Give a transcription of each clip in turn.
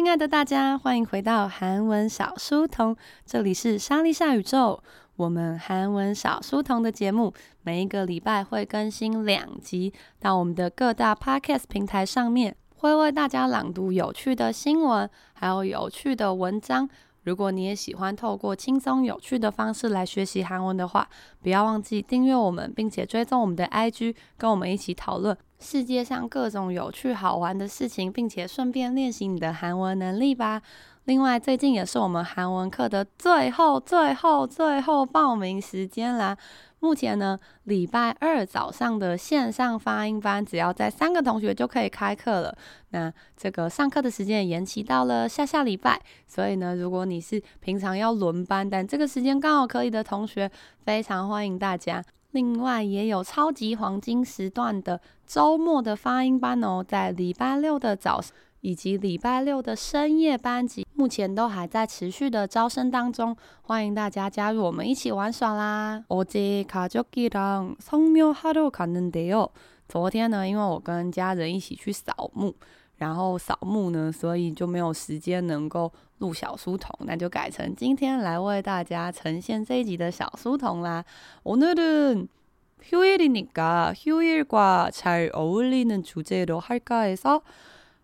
亲爱的大家，欢迎回到韩文小书童，这里是莎莉莎宇宙。我们韩文小书童的节目，每一个礼拜会更新两集，到我们的各大 Podcast 平台上面，会为大家朗读有趣的新闻，还有有趣的文章。如果你也喜欢透过轻松有趣的方式来学习韩文的话，不要忘记订阅我们，并且追踪我们的 IG，跟我们一起讨论。世界上各种有趣好玩的事情，并且顺便练习你的韩文能力吧。另外，最近也是我们韩文课的最后、最后、最后报名时间啦。目前呢，礼拜二早上的线上发音班，只要在三个同学就可以开课了。那这个上课的时间也延期到了下下礼拜，所以呢，如果你是平常要轮班，但这个时间刚好可以的同学，非常欢迎大家。另外也有超级黄金时段的周末的发音班哦，在礼拜六的早上以及礼拜六的深夜班级，目前都还在持续的招生当中，欢迎大家加入我们一起玩耍啦！어제가족이랑성묘하러갔는데요。昨天呢，因为我跟家人一起去扫墓。然后扫墓呢，所以就没有时间能够录小书童，那就改成今天来为大家呈现这一集的小书童啦。오늘은휴일이니까휴일과잘어울리는주제로할까해서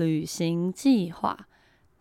旅行计划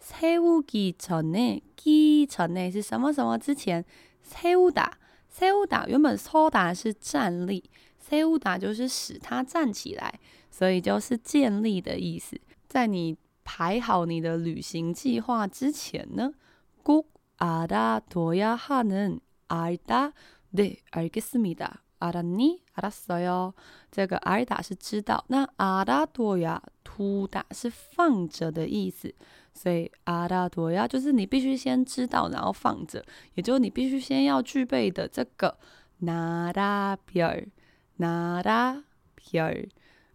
세우기전에기전에是什么什么之前세우다세우다原本서다是站立세우다就是使它站起来，所以就是建立的意思。在你排好你的旅行计划之前呢，꼭알아둬야하는알다네알겠습니다 알았니알았어요这个알다是知道，那알아둬야두다是放着的意思，所以알아둬야就是你必须先知道，然后放着，也就是你必须先要具备的这个나라별나라별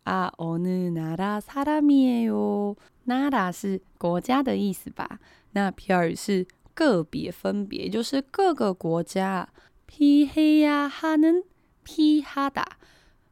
啊，어느나라사람이에요。 나라是国家的意思吧？那별是个别分别，就是各个国家。피해야하는 劈哈达，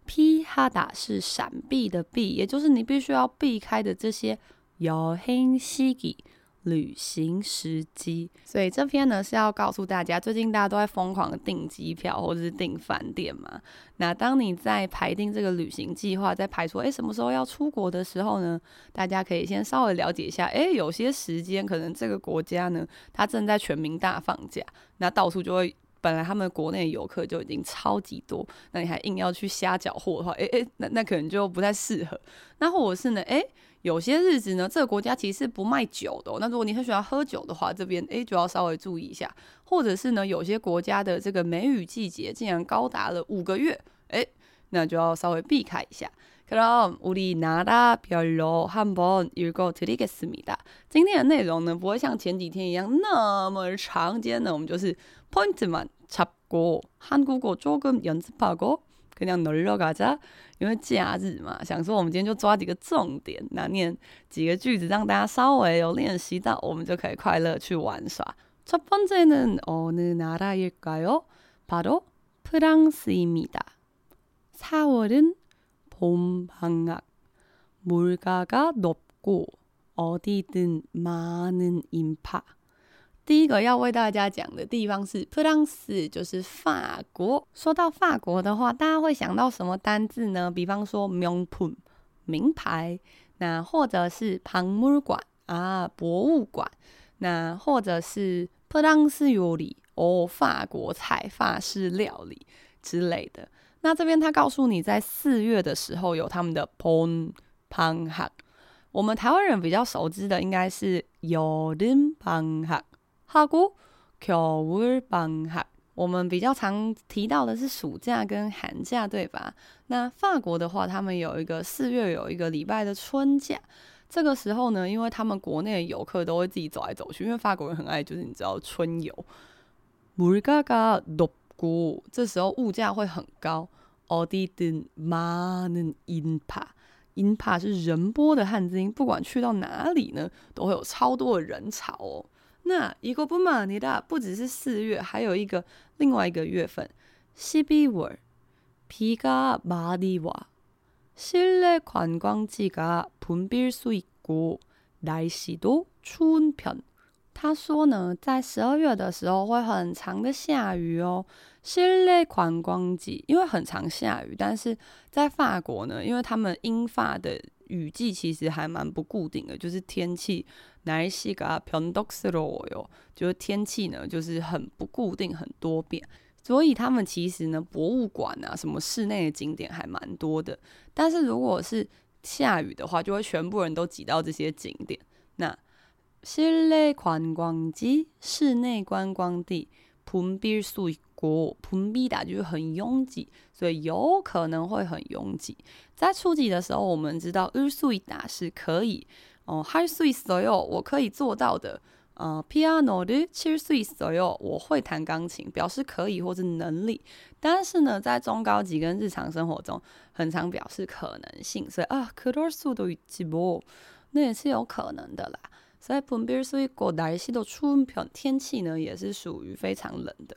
劈哈达是闪避的避，也就是你必须要避开的这些有行西机旅行时机。所以这篇呢是要告诉大家，最近大家都在疯狂的订机票或者是订饭店嘛。那当你在排定这个旅行计划，在排说哎、什么时候要出国的时候呢，大家可以先稍微了解一下，哎、有些时间可能这个国家呢，它正在全民大放假，那到处就会。本来他们国内游客就已经超级多，那你还硬要去瞎搅和的话，诶诶，那那可能就不太适合。那或者是呢，诶。有些日子呢，这个国家其实是不卖酒的。那如果你很喜欢喝酒的话，这边诶就要稍微注意一下。或者是呢，有些国家的这个梅雨季节竟然高达了五个月，诶，那就要稍微避开一下。 그럼우리나라별로한번읽어드리겠습니다。今天的内容呢，不会像前几天一样那么长，今天呢，我们就是 point만 잡고한국어조금연습하고 그냥놀러가자，因为假日嘛，想说我们今天就抓几个重点，那念几个句子，让大家稍微有练习到，我们就可以快乐去玩耍。첫번째는어느나라일까요바로프랑스입니다4월은 봄방학물가가높고어디든많은인파。第一个要为大家讲的地方是프랑스，就是法国。说到法国的话，大家会想到什么单字呢？比方说名品，名牌，那或者是박물관啊，博物馆，那或者是프랑스요리哦，法国菜、法式料理之类的。 那这边他告诉你，在四月的时候有他们的봄방학。我们台湾人比较熟知的应该是여름방학。好过겨울방학，我们比较常提到的是暑假跟寒假，对吧？那法国的话，他们有一个四月有一个礼拜的春假， 这个时候呢，因为他们国内的游客都会自己走来走去，因为法国人很爱，就是你知道春游，물가가높 고，这时候物价会很高。어디든많은인파，인파是人波的汉字音，不管去到哪里呢，都会有超多的人潮哦。那이것뿐만아니라，不只是四月，还有一个另外一个月份，십이월비가많이와 실내관광지가붐빌수있고날씨도추운 편。 他说呢，在十二月的时候会很常的下雨哦。 실내관광지，因为很常下雨，但是在法国呢，因为他们英法的雨季其实还蛮不固定的，就是天气날씨가변덕스러워요，就是天气呢就是很不固定，很多变。所以他们其实呢，博物馆啊，什么室内的景点还蛮多的。但是如果是下雨的话，就会全部人都挤到这些景点。那室内观光地，室内观光地，붐빌수있 고，붐비다就是很拥挤，所以有可能会很拥挤。在初级的时候，我们知道을수있다是可以哦，할수있어요，我可以做到的。呃，piano를 칠 수 있어요，我会弹钢琴，表示可以或是能力。但是呢，在中高级跟日常生活中，很常表示可能性。所以啊，그럴수도있지 뭐， 那也是有可能的啦。所以분빌수있고날씨도추운 편， 天气呢也是属于非常冷的。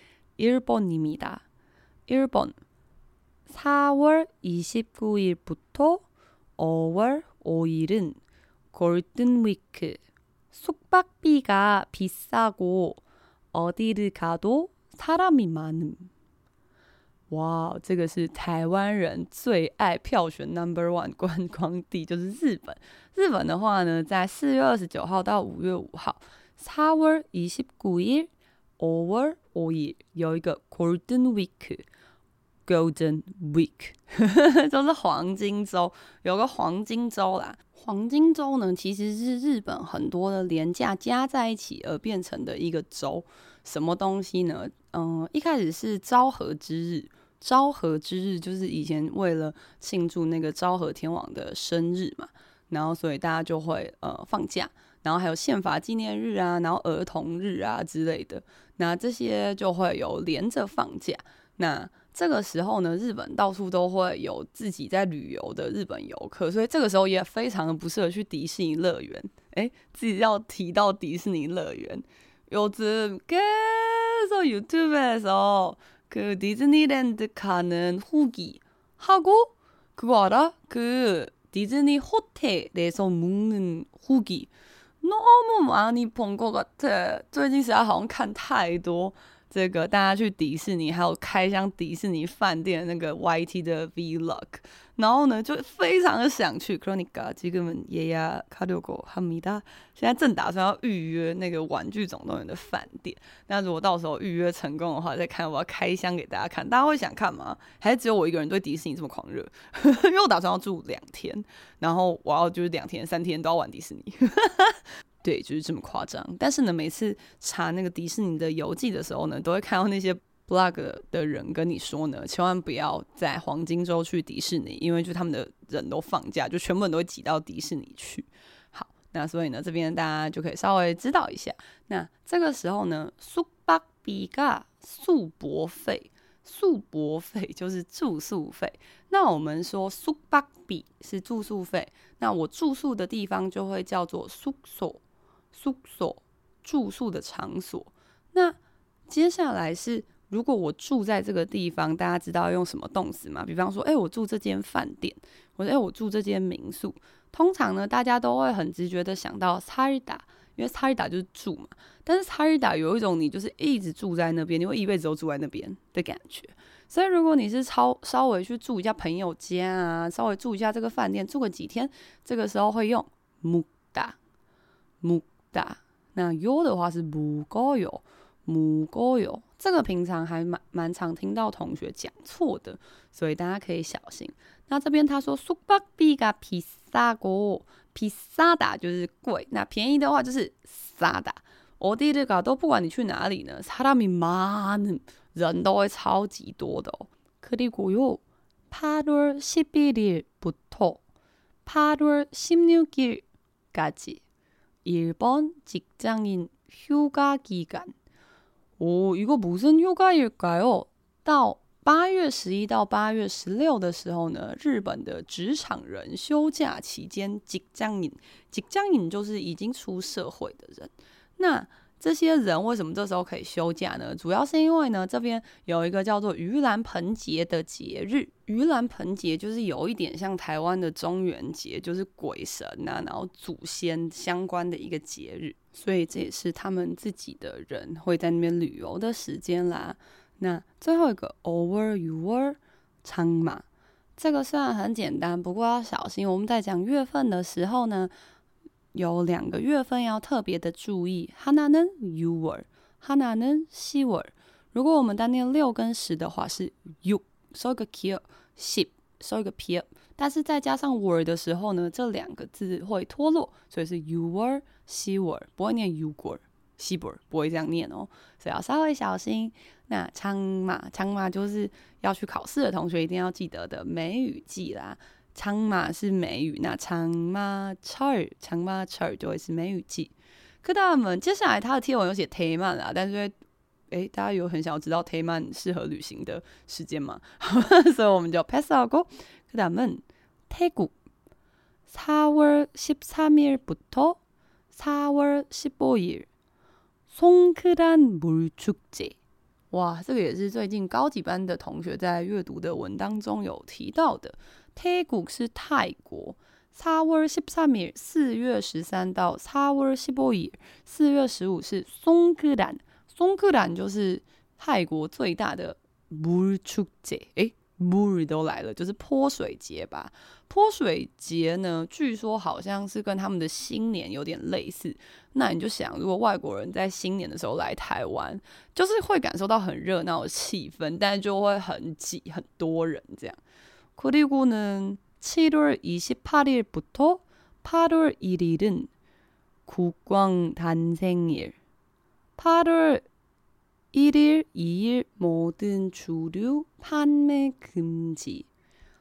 일본입니다 일본 4월 29일부터 5월 5일은 골든 위크. 숙박비가 비싸고 어디를 가도 사람이 많음. 哇，这个是台湾人最爱票选 number one 观光地，就是日本。日本的话呢，在四月二十九号到五月五号，4월 29일, 5월 5일有一个 Golden Week。Golden Week，就是黄金周，有个黄金周啦。黄金周呢，其实是日本很多的连假加在一起而变成的一个周。什么东西呢？嗯，一开始是昭和之日，昭和之日就是以前为了庆祝那个昭和天皇的生日嘛，然后所以大家就会呃放假，然后还有宪法纪念日啊，然后儿童日啊之类的，那这些就会有连着放假。那这个时候呢，日本到处都会有自己在旅游的日本游客，所以这个时候也非常的不适合去迪士尼乐园。诶，自己要提到迪士尼乐园，요즘계속 유튜브에서 그 디즈니랜드 가는 후기 하고 그거 알아? 그 디즈니 호텔에서 먹는 후기 너무 많이 본 것 같아. 最近实在好像看太多。 这个大家去迪士尼还有开箱迪士尼饭店那个 yt 的 vlog 然后呢就非常的想去 kronica 耶呀卡六狗哈米达现在正打算要预约那个玩具总动员的饭店。那如果到时候预约成功的话再看我要开箱给大家看。大家会想看吗？还是只有我一个人对迪士尼这么狂热？因为我打算要住两天然后我要就是两天三天都要玩迪士尼。对，就是这么夸张。但是呢，每次查那个迪士尼的游记的时候呢，都会看到那些 blog 的人跟你说呢，千万不要在黄金周去迪士尼，因为就他们的人都放假，就全部人都会挤到迪士尼去。好，那所以呢，这边大家就可以稍微知道一下。那这个时候呢，宿泊费が宿泊费，宿泊费就是住宿费。那我们说宿泊比是住宿费，那我住宿的地方就会叫做宿所。宿所住宿的场所。那接下来是如果我住在这个地方大家知道用什么动词吗？比方说哎我住这间饭店或者哎我住这间民宿。通常呢大家都会很直觉的想到萨瑞达因为萨瑞达就是住嘛。但是萨瑞达有一种你就是一直住在那边你会一辈子都住在那边的感觉。所以如果你是超稍微去住一下朋友间啊稍微住一下这个饭店住个几天这个时候会用木打木다。 묵다。那요的话是묵어요， 묵어요。这个平常还蛮蛮常听到同学讲错的，所以大家可以小心。那这边他说숙박비가비싸고비싸다就是贵，那便宜的话就是싸다。어디를가도不管你去哪里呢，사람이많은人都会超级多的哦。그리고요8월11일부터8월16일까지 일본 직장인 휴가 기간。 哦，一个무슨휴가일까요？到八月十一到八月十六的时候呢，日本的职场人休假期间，직장인，직장인就是已经出社会的人。那 这些人为什么这时候可以休假呢？主要是因为呢，这边有一个叫做盂兰盆节的节日。盂兰盆节就是有一点像台湾的中元节，就是鬼神啊，然后祖先相关的一个节日，所以这也是他们自己的人会在那边旅游的时间啦。那最后一个 over your 长马，这个虽然很简单，不过要小心。我们在讲月份的时候呢，有两个月份要特别的注意。하나는6월，하나는10월。如果我们单念六跟十的话是 육，收一个 키，十收一个 피。但是再加上 월 的时候呢，这两个字会脱落，所以是 6월、10월，不会念 6월、10월，不会这样念哦，所以要稍微小心。那长马长马就是要去考试的同学一定要记得的梅雨季啦。 长马是梅雨，那长马철长马철就会是梅雨季。可大们接下来他的贴文有写忒曼啦，但是诶，大家有很想要知道忒曼适合旅行的时间吗？所以我们就 pass 过。可大们태국4월13일부터4월15일 송크란 물 축제。哇，这个也是最近高级班的同学在阅读的文当中有提到的。 泰国是泰国，4월13일四月十三到4월15일四月十五是松克兰，松克兰就是泰国最大的물축제，诶，물都来了，就是泼水节吧。泼水节呢，据说好像是跟他们的新年有点类似。那你就想，如果外国人在新年的时候来台湾，就是会感受到很热闹的气氛，但是就会很挤，很多人这样。 그리고는7월28일부터8월1일은국왕탄생 일。 8월1일、2일 모든 주류 판매 금지。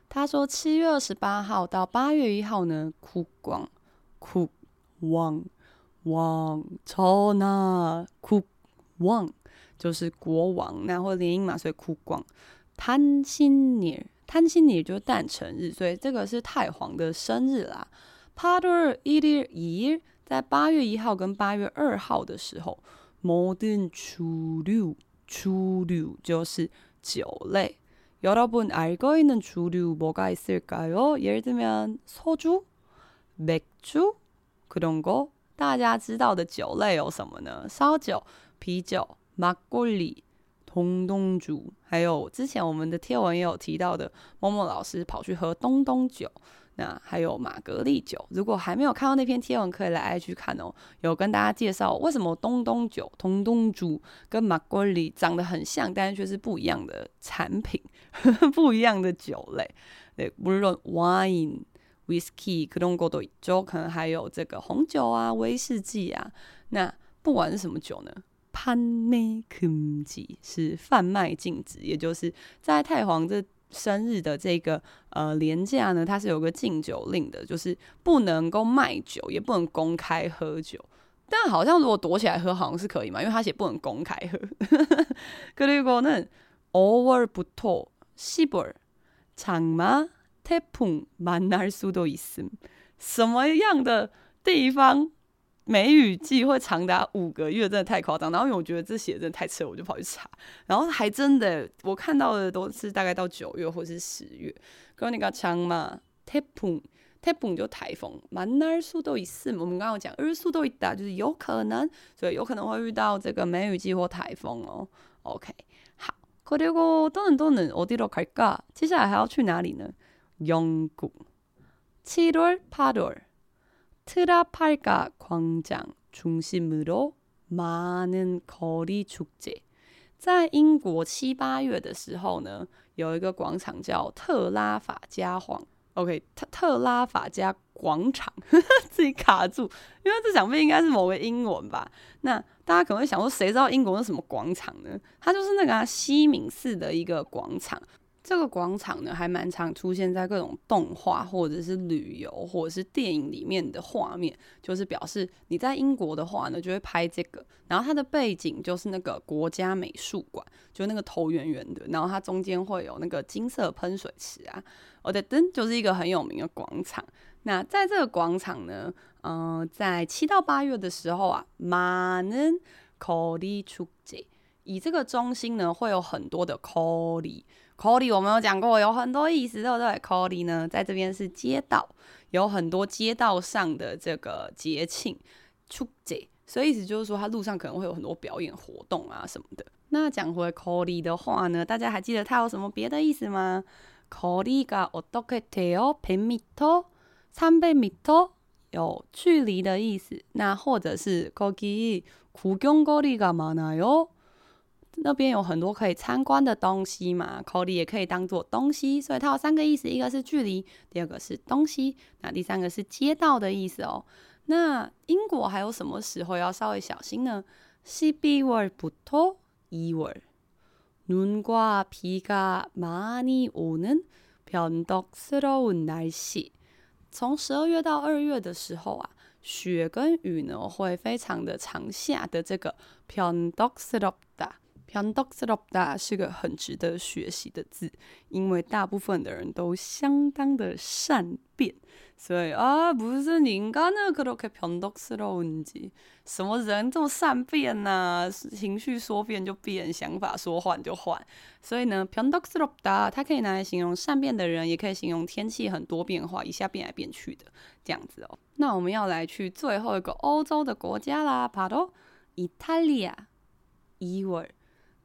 他说七月二十八号到八月一号呢，국왕국王王朝那국왕就是国王，那会连音嘛，所以국왕탄신 일， 탄신 일就是诞辰日，所以这个是太皇的生日啦。8월1일、2일在八月一号跟八月二号的时候，모든주류주류就是酒类。 여러분 알고 있는 주류 뭐가 있을까요? 예를 들면 소주, 맥주 그런 거. 大家知道的酒类有什么呢？烧酒、啤酒、막걸리、 东东煮，还有之前我们的贴文也有提到的，某某老师跑去喝东东酒。那还有玛格丽酒，如果还没有看到那篇贴文，可以来 IG 看哦。有跟大家介绍为什么东东酒、东东煮跟马格丽长得很像，但是却是不一样的产品，不一样的酒类。对，无论 wine、whisky、可能过多酒，可能还有这个红酒啊、威士忌啊。那不管是什么酒呢，판매금지是贩卖禁止，也就是在太皇这。生日的这个呃连假呢，它是有个禁酒令的，就是不能够卖酒，也不能公开喝酒。但好像如果躲起来喝，好像是可以嘛，因为他写不能公开喝。그리고는5월부터10월장마태풍만날수도있음。 什么样的地方？ 梅雨季会长达五个月，真的太夸张。然后因为我觉得这写的真的太扯，我就跑去查，然后还真的我看到的都是大概到九月或是十月。跟那个长嘛，태풍태풍就台风，만날수도있음。我们刚刚讲을수도있다，就是有可能，所以有可能会遇到这个梅雨季或台风哦。OK，好，그리고또는또는어디로갈까？接下来还要去哪里呢？영국，七月、八月。 트라팔가 광장 중심으로 많은 거리 축제。在英国七八月的时候呢，有一个广场叫特拉法加广。OK，特特拉法加广场，自己卡住，因为这想必应该是某个英文吧？那大家可能会想说，谁知道英国是什么广场呢？它就是那个、啊、西敏寺的一个广场。 这个广场呢，还蛮常出现在各种动画或者是旅游或者是电影里面的画面，就是表示你在英国的话呢，就会拍这个。然后它的背景就是那个国家美术馆，就那个头圆圆的，然后它中间会有那个金色喷水池啊，哦对，灯就是一个很有名的广场。那在这个广场呢，嗯、在七到八月的时候啊，马能口里出街，以这个中心呢，会有很多的口里。거리我们有讲过，有很多意思，对不对？거리呢，在这边是街道，有很多街道上的这个节庆，축제，所以意思就是说，它路上可能会有很多表演活动啊什么的。那讲回거리的话呢，大家还记得它有什么别的意思吗？거리가어떻게돼요？100 미터、300 미터有距离的意思。那或者是거기구경거리가많아요？ 那边有很多可以参观的东西嘛，거리也可以当做东西，所以它有三个意思，一个是距离，第二个是东西，那第三个是街道的意思哦。那英国还有什么时候要稍微小心呢？十二월부터2월 눈과비가많이오는변덕스러운날씨。从十二月到二月的时候啊，雪跟雨呢会非常的常下的这个변덕스럽다。변덕스럽 “pandoxlopta” 是个很值得学习的字，因为大部分的人都相当的善变，所以啊，不是人家那个都可以 “pandoxlopta”，什么人这么善变呢？情绪说变就变，想法说换就换，所以呢，“pandoxlopta” 它可以拿来形容善变的人，也可以形容天气很多变化，一下变来变去的这样子哦。那我们要来去最后一个欧洲的国家啦，帕多，意大利，Evo。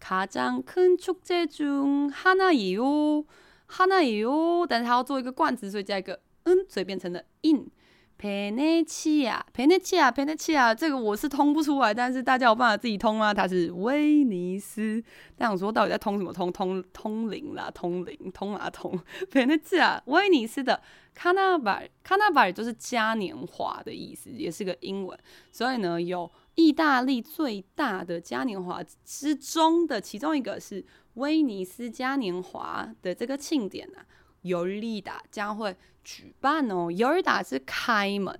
가장큰축제중하나예요하나예요但是它要做一个冠词，所以加一个嗯，所以变成了 in。베네치아，베네치아，베네치아，这个我是通不出来，但是大家有办法自己通吗？它是威尼斯。但我说到底在通什么通？通通灵啦，通灵，通啊通。베네치아，威尼斯的卡纳巴尔，卡纳巴尔就是嘉年华的意思，也是个英文。所以呢，有。 意大利最大的嘉年华之中的其中一个是威尼斯嘉年华的这个庆典啊，열리다将会举办哦。열다是开门，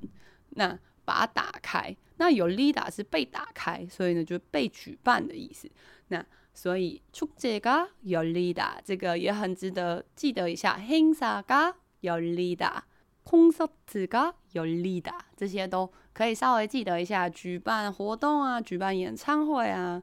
那把它打开，那열리다是被打开，所以呢就被举办的意思。那所以축제가열리다这个也很值得记得一下，행사가열리다。콘서트가열리다，这些都 可以稍微记得一下举办活动啊，举办演唱会啊，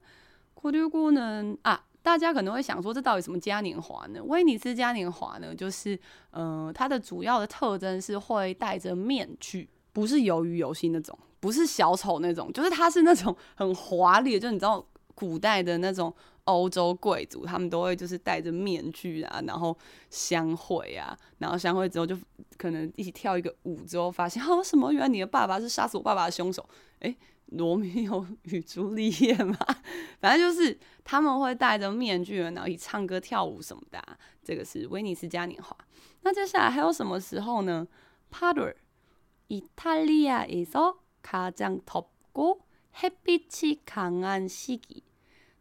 可能啊，大家可能会想说这到底什么嘉年华呢？威尼斯嘉年华呢，就是嗯，它的主要的特征是会戴着面具，不是鱿鱼游戏那种，不是小丑那种，就是它是那种很华丽，就你知道。古代的那种。欧洲贵族他们都会就是戴着面具啊，然后相会啊，然后相会之后就可能一起跳一个舞，之后发现哦什么？原来你的爸爸是杀死我爸爸的凶手？诶，罗密欧与朱丽叶嘛，反正就是他们会戴着面具，然后一起唱歌跳舞什么的啊。这个是威尼斯嘉年华。那接下来还有什么时候呢？8월 이탈리아에서 가장 덥고 햇빛이 강한 시기。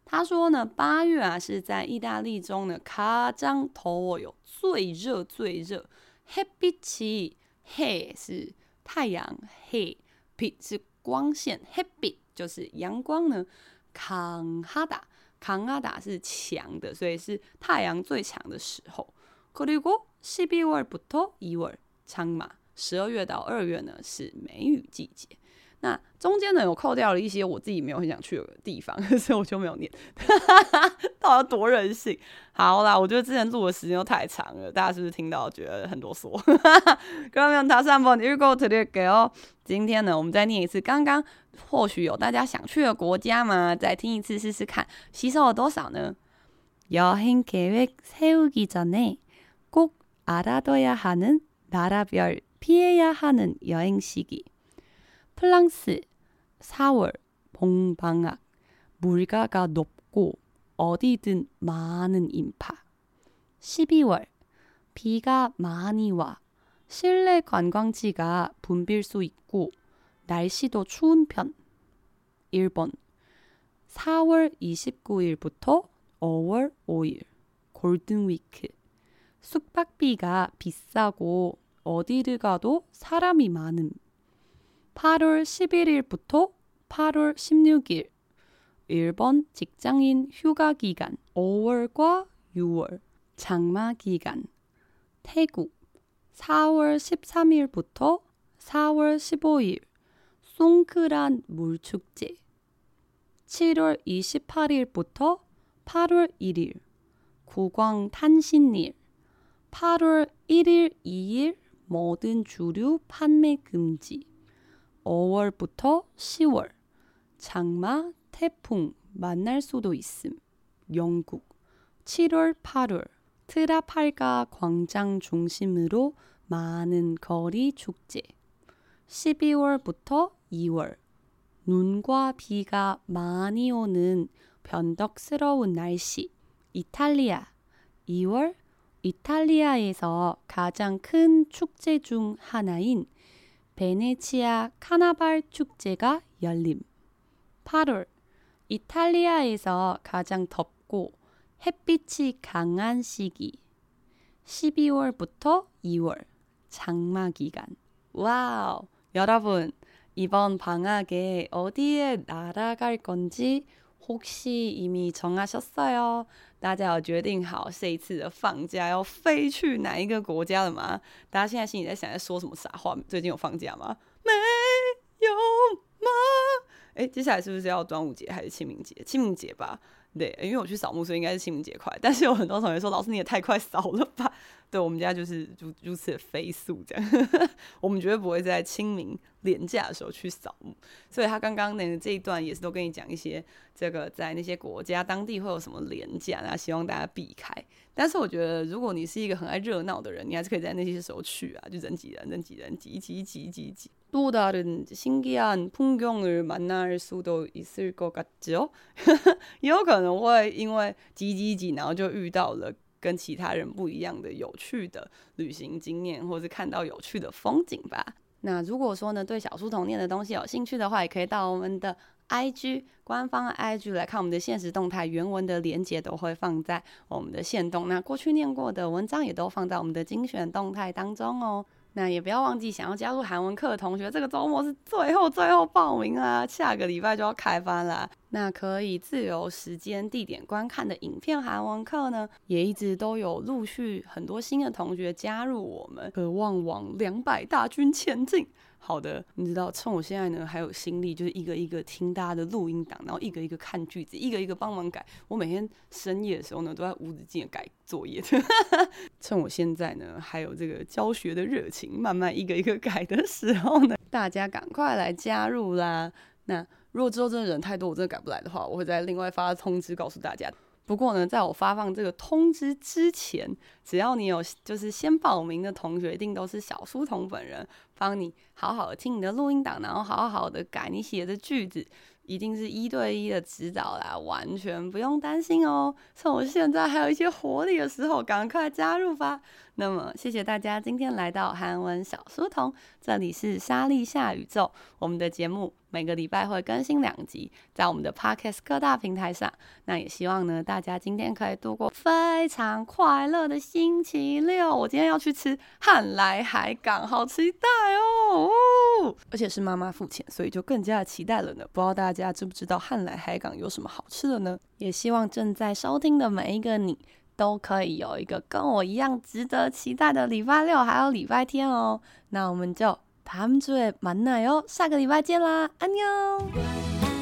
他说呢，八月啊是在意大利中呢，가장더워요，最热最热。햇빛이 해是太阳，해 빛是光线，햇빛就是阳光呢。강하다강하다是强的，所以是太阳最强的时候。그리고12월부터2월 장마，十二月到二月呢是梅雨季节。 那中间呢，有扣掉了一些我自己没有很想去的地方，所以我就没有念。到底多任性？好啦，我觉得之前录的时间又太长了，大家是不是听到觉得很多说？各位大家好，你预购特别给哦。今天呢，我们再念一次刚刚或许有大家想去的国家嘛，再听一次试试看，吸收了多少呢？여행계획세우기전에꼭알아둬야하는나라별피해야하는여행시기 프랑스 4월 봄방학 물가가 높고 어디든 많은 인파. 12월 비가 많이 와. 실내 관광지가 붐빌 수 있고 날씨도 추운 편. 일본 4월 29일부터 5월 5일 골든위크. 숙박비가 비싸고 어디를 가도 사람이 많음 8월 11일부터 8월 16일 일본 직장인 휴가 기간 5월과 6월 장마 기간 태국 4월 13일부터 4월 15일 송크란 물축제 7월 28일부터 8월 1일 국왕 탄신일 8월 1일, 2일 모든 주류 판매 금지 5월부터 10월 장마, 태풍 만날 수도 있음. 영국 7월, 8월 트라팔가 광장 중심으로 많은 거리 축제 12월부터 2월 눈과 비가 많이 오는 변덕스러운 날씨 이탈리아 2월 이탈리아에서 가장 큰 축제 중 하나인 베네치아 카나발 축제가 열림. 8월 이탈리아에서 가장 덥고 햇빛이 강한 시기. 12월부터 2월 장마 기간. 와우. 여러분, 이번 방학에 어디에 날아갈 건지 혹시 이미 정하셨어요? 大家有决定好这一次的放假要飞去哪一个国家了吗？大家现在心里在想，在说什么傻话？最近有放假吗？没有吗？诶，接下来是不是要端午节还是清明节？清明节吧。对，因为我去扫墓，所以应该是清明节快。但是有很多同学说，老师你也太快扫了吧？ 对，我们家就是如如此的飞速，这样。我们绝对不会在清明连假的时候去扫墓。所以他刚刚那个这一段也是都跟你讲一些这个在那些国家当地会有什么连假啊，希望大家避开。但是我觉得，如果你是一个很爱热闹的人，你还是可以在那些时候去啊，就人挤人，人挤人，挤挤挤挤挤。또다른신기한풍경을만날수도있을것같죠也有可能会因为挤挤挤，然后就遇到了 跟其他人不一样的有趣的旅行经验，或是看到有趣的风景吧。那如果说呢，对小书童念的东西有兴趣的话，也可以到我们的 IG 官方 IG 来看我们的限时动态，原文的连接都会放在我们的限动。那过去念过的文章也都放在我们的精选动态当中哦。那也不要忘记，想要加入韩文课的同学，这个周末是最后最后报名啦！下个礼拜就要开班啦。那可以自由时间、地点观看的影片韩文课呢，也一直都有陆续很多新的同学加入我们，渴望往两百大军前进。好的，你知道，趁我现在呢还有心力，就是一个一个听大家的录音档，然后一个一个看句子，一个一个帮忙改。我每天深夜的时候呢，都在无止境的改作业。趁我现在呢还有这个教学的热情，慢慢一个一个改的时候呢，大家赶快来加入啦！那如果之后真的人太多，我真的改不来的话，我会再另外发通知告诉大家。不过呢，在我发放这个通知之前，只要你有就是先报名的同学，一定都是小书童本人，帮你好好听你的录音档，然后好好的改你写的句子，一定是一对一的指导啦，完全不用担心哦。趁我现在还有一些活力的时候，赶快加入吧。那么，谢谢大家今天来到韩文小书童，这里是莎莉夏宇宙。我们的节目每个礼拜会更新两集，在我们的 Podcast 各大平台上。那也希望呢，大家今天可以度过非常快乐的星期六。我今天要去吃汉来海港，好期待哦！哦，而且是妈妈付钱，所以就更加的期待了呢。不知道大家知不知道汉来海港有什么好吃的呢？也希望正在收听的每一个你。都可以有一个跟我一样值得期待的礼拜六，还有礼拜天哦。那我们就 다음주에만나요下个礼拜见啦，安妞。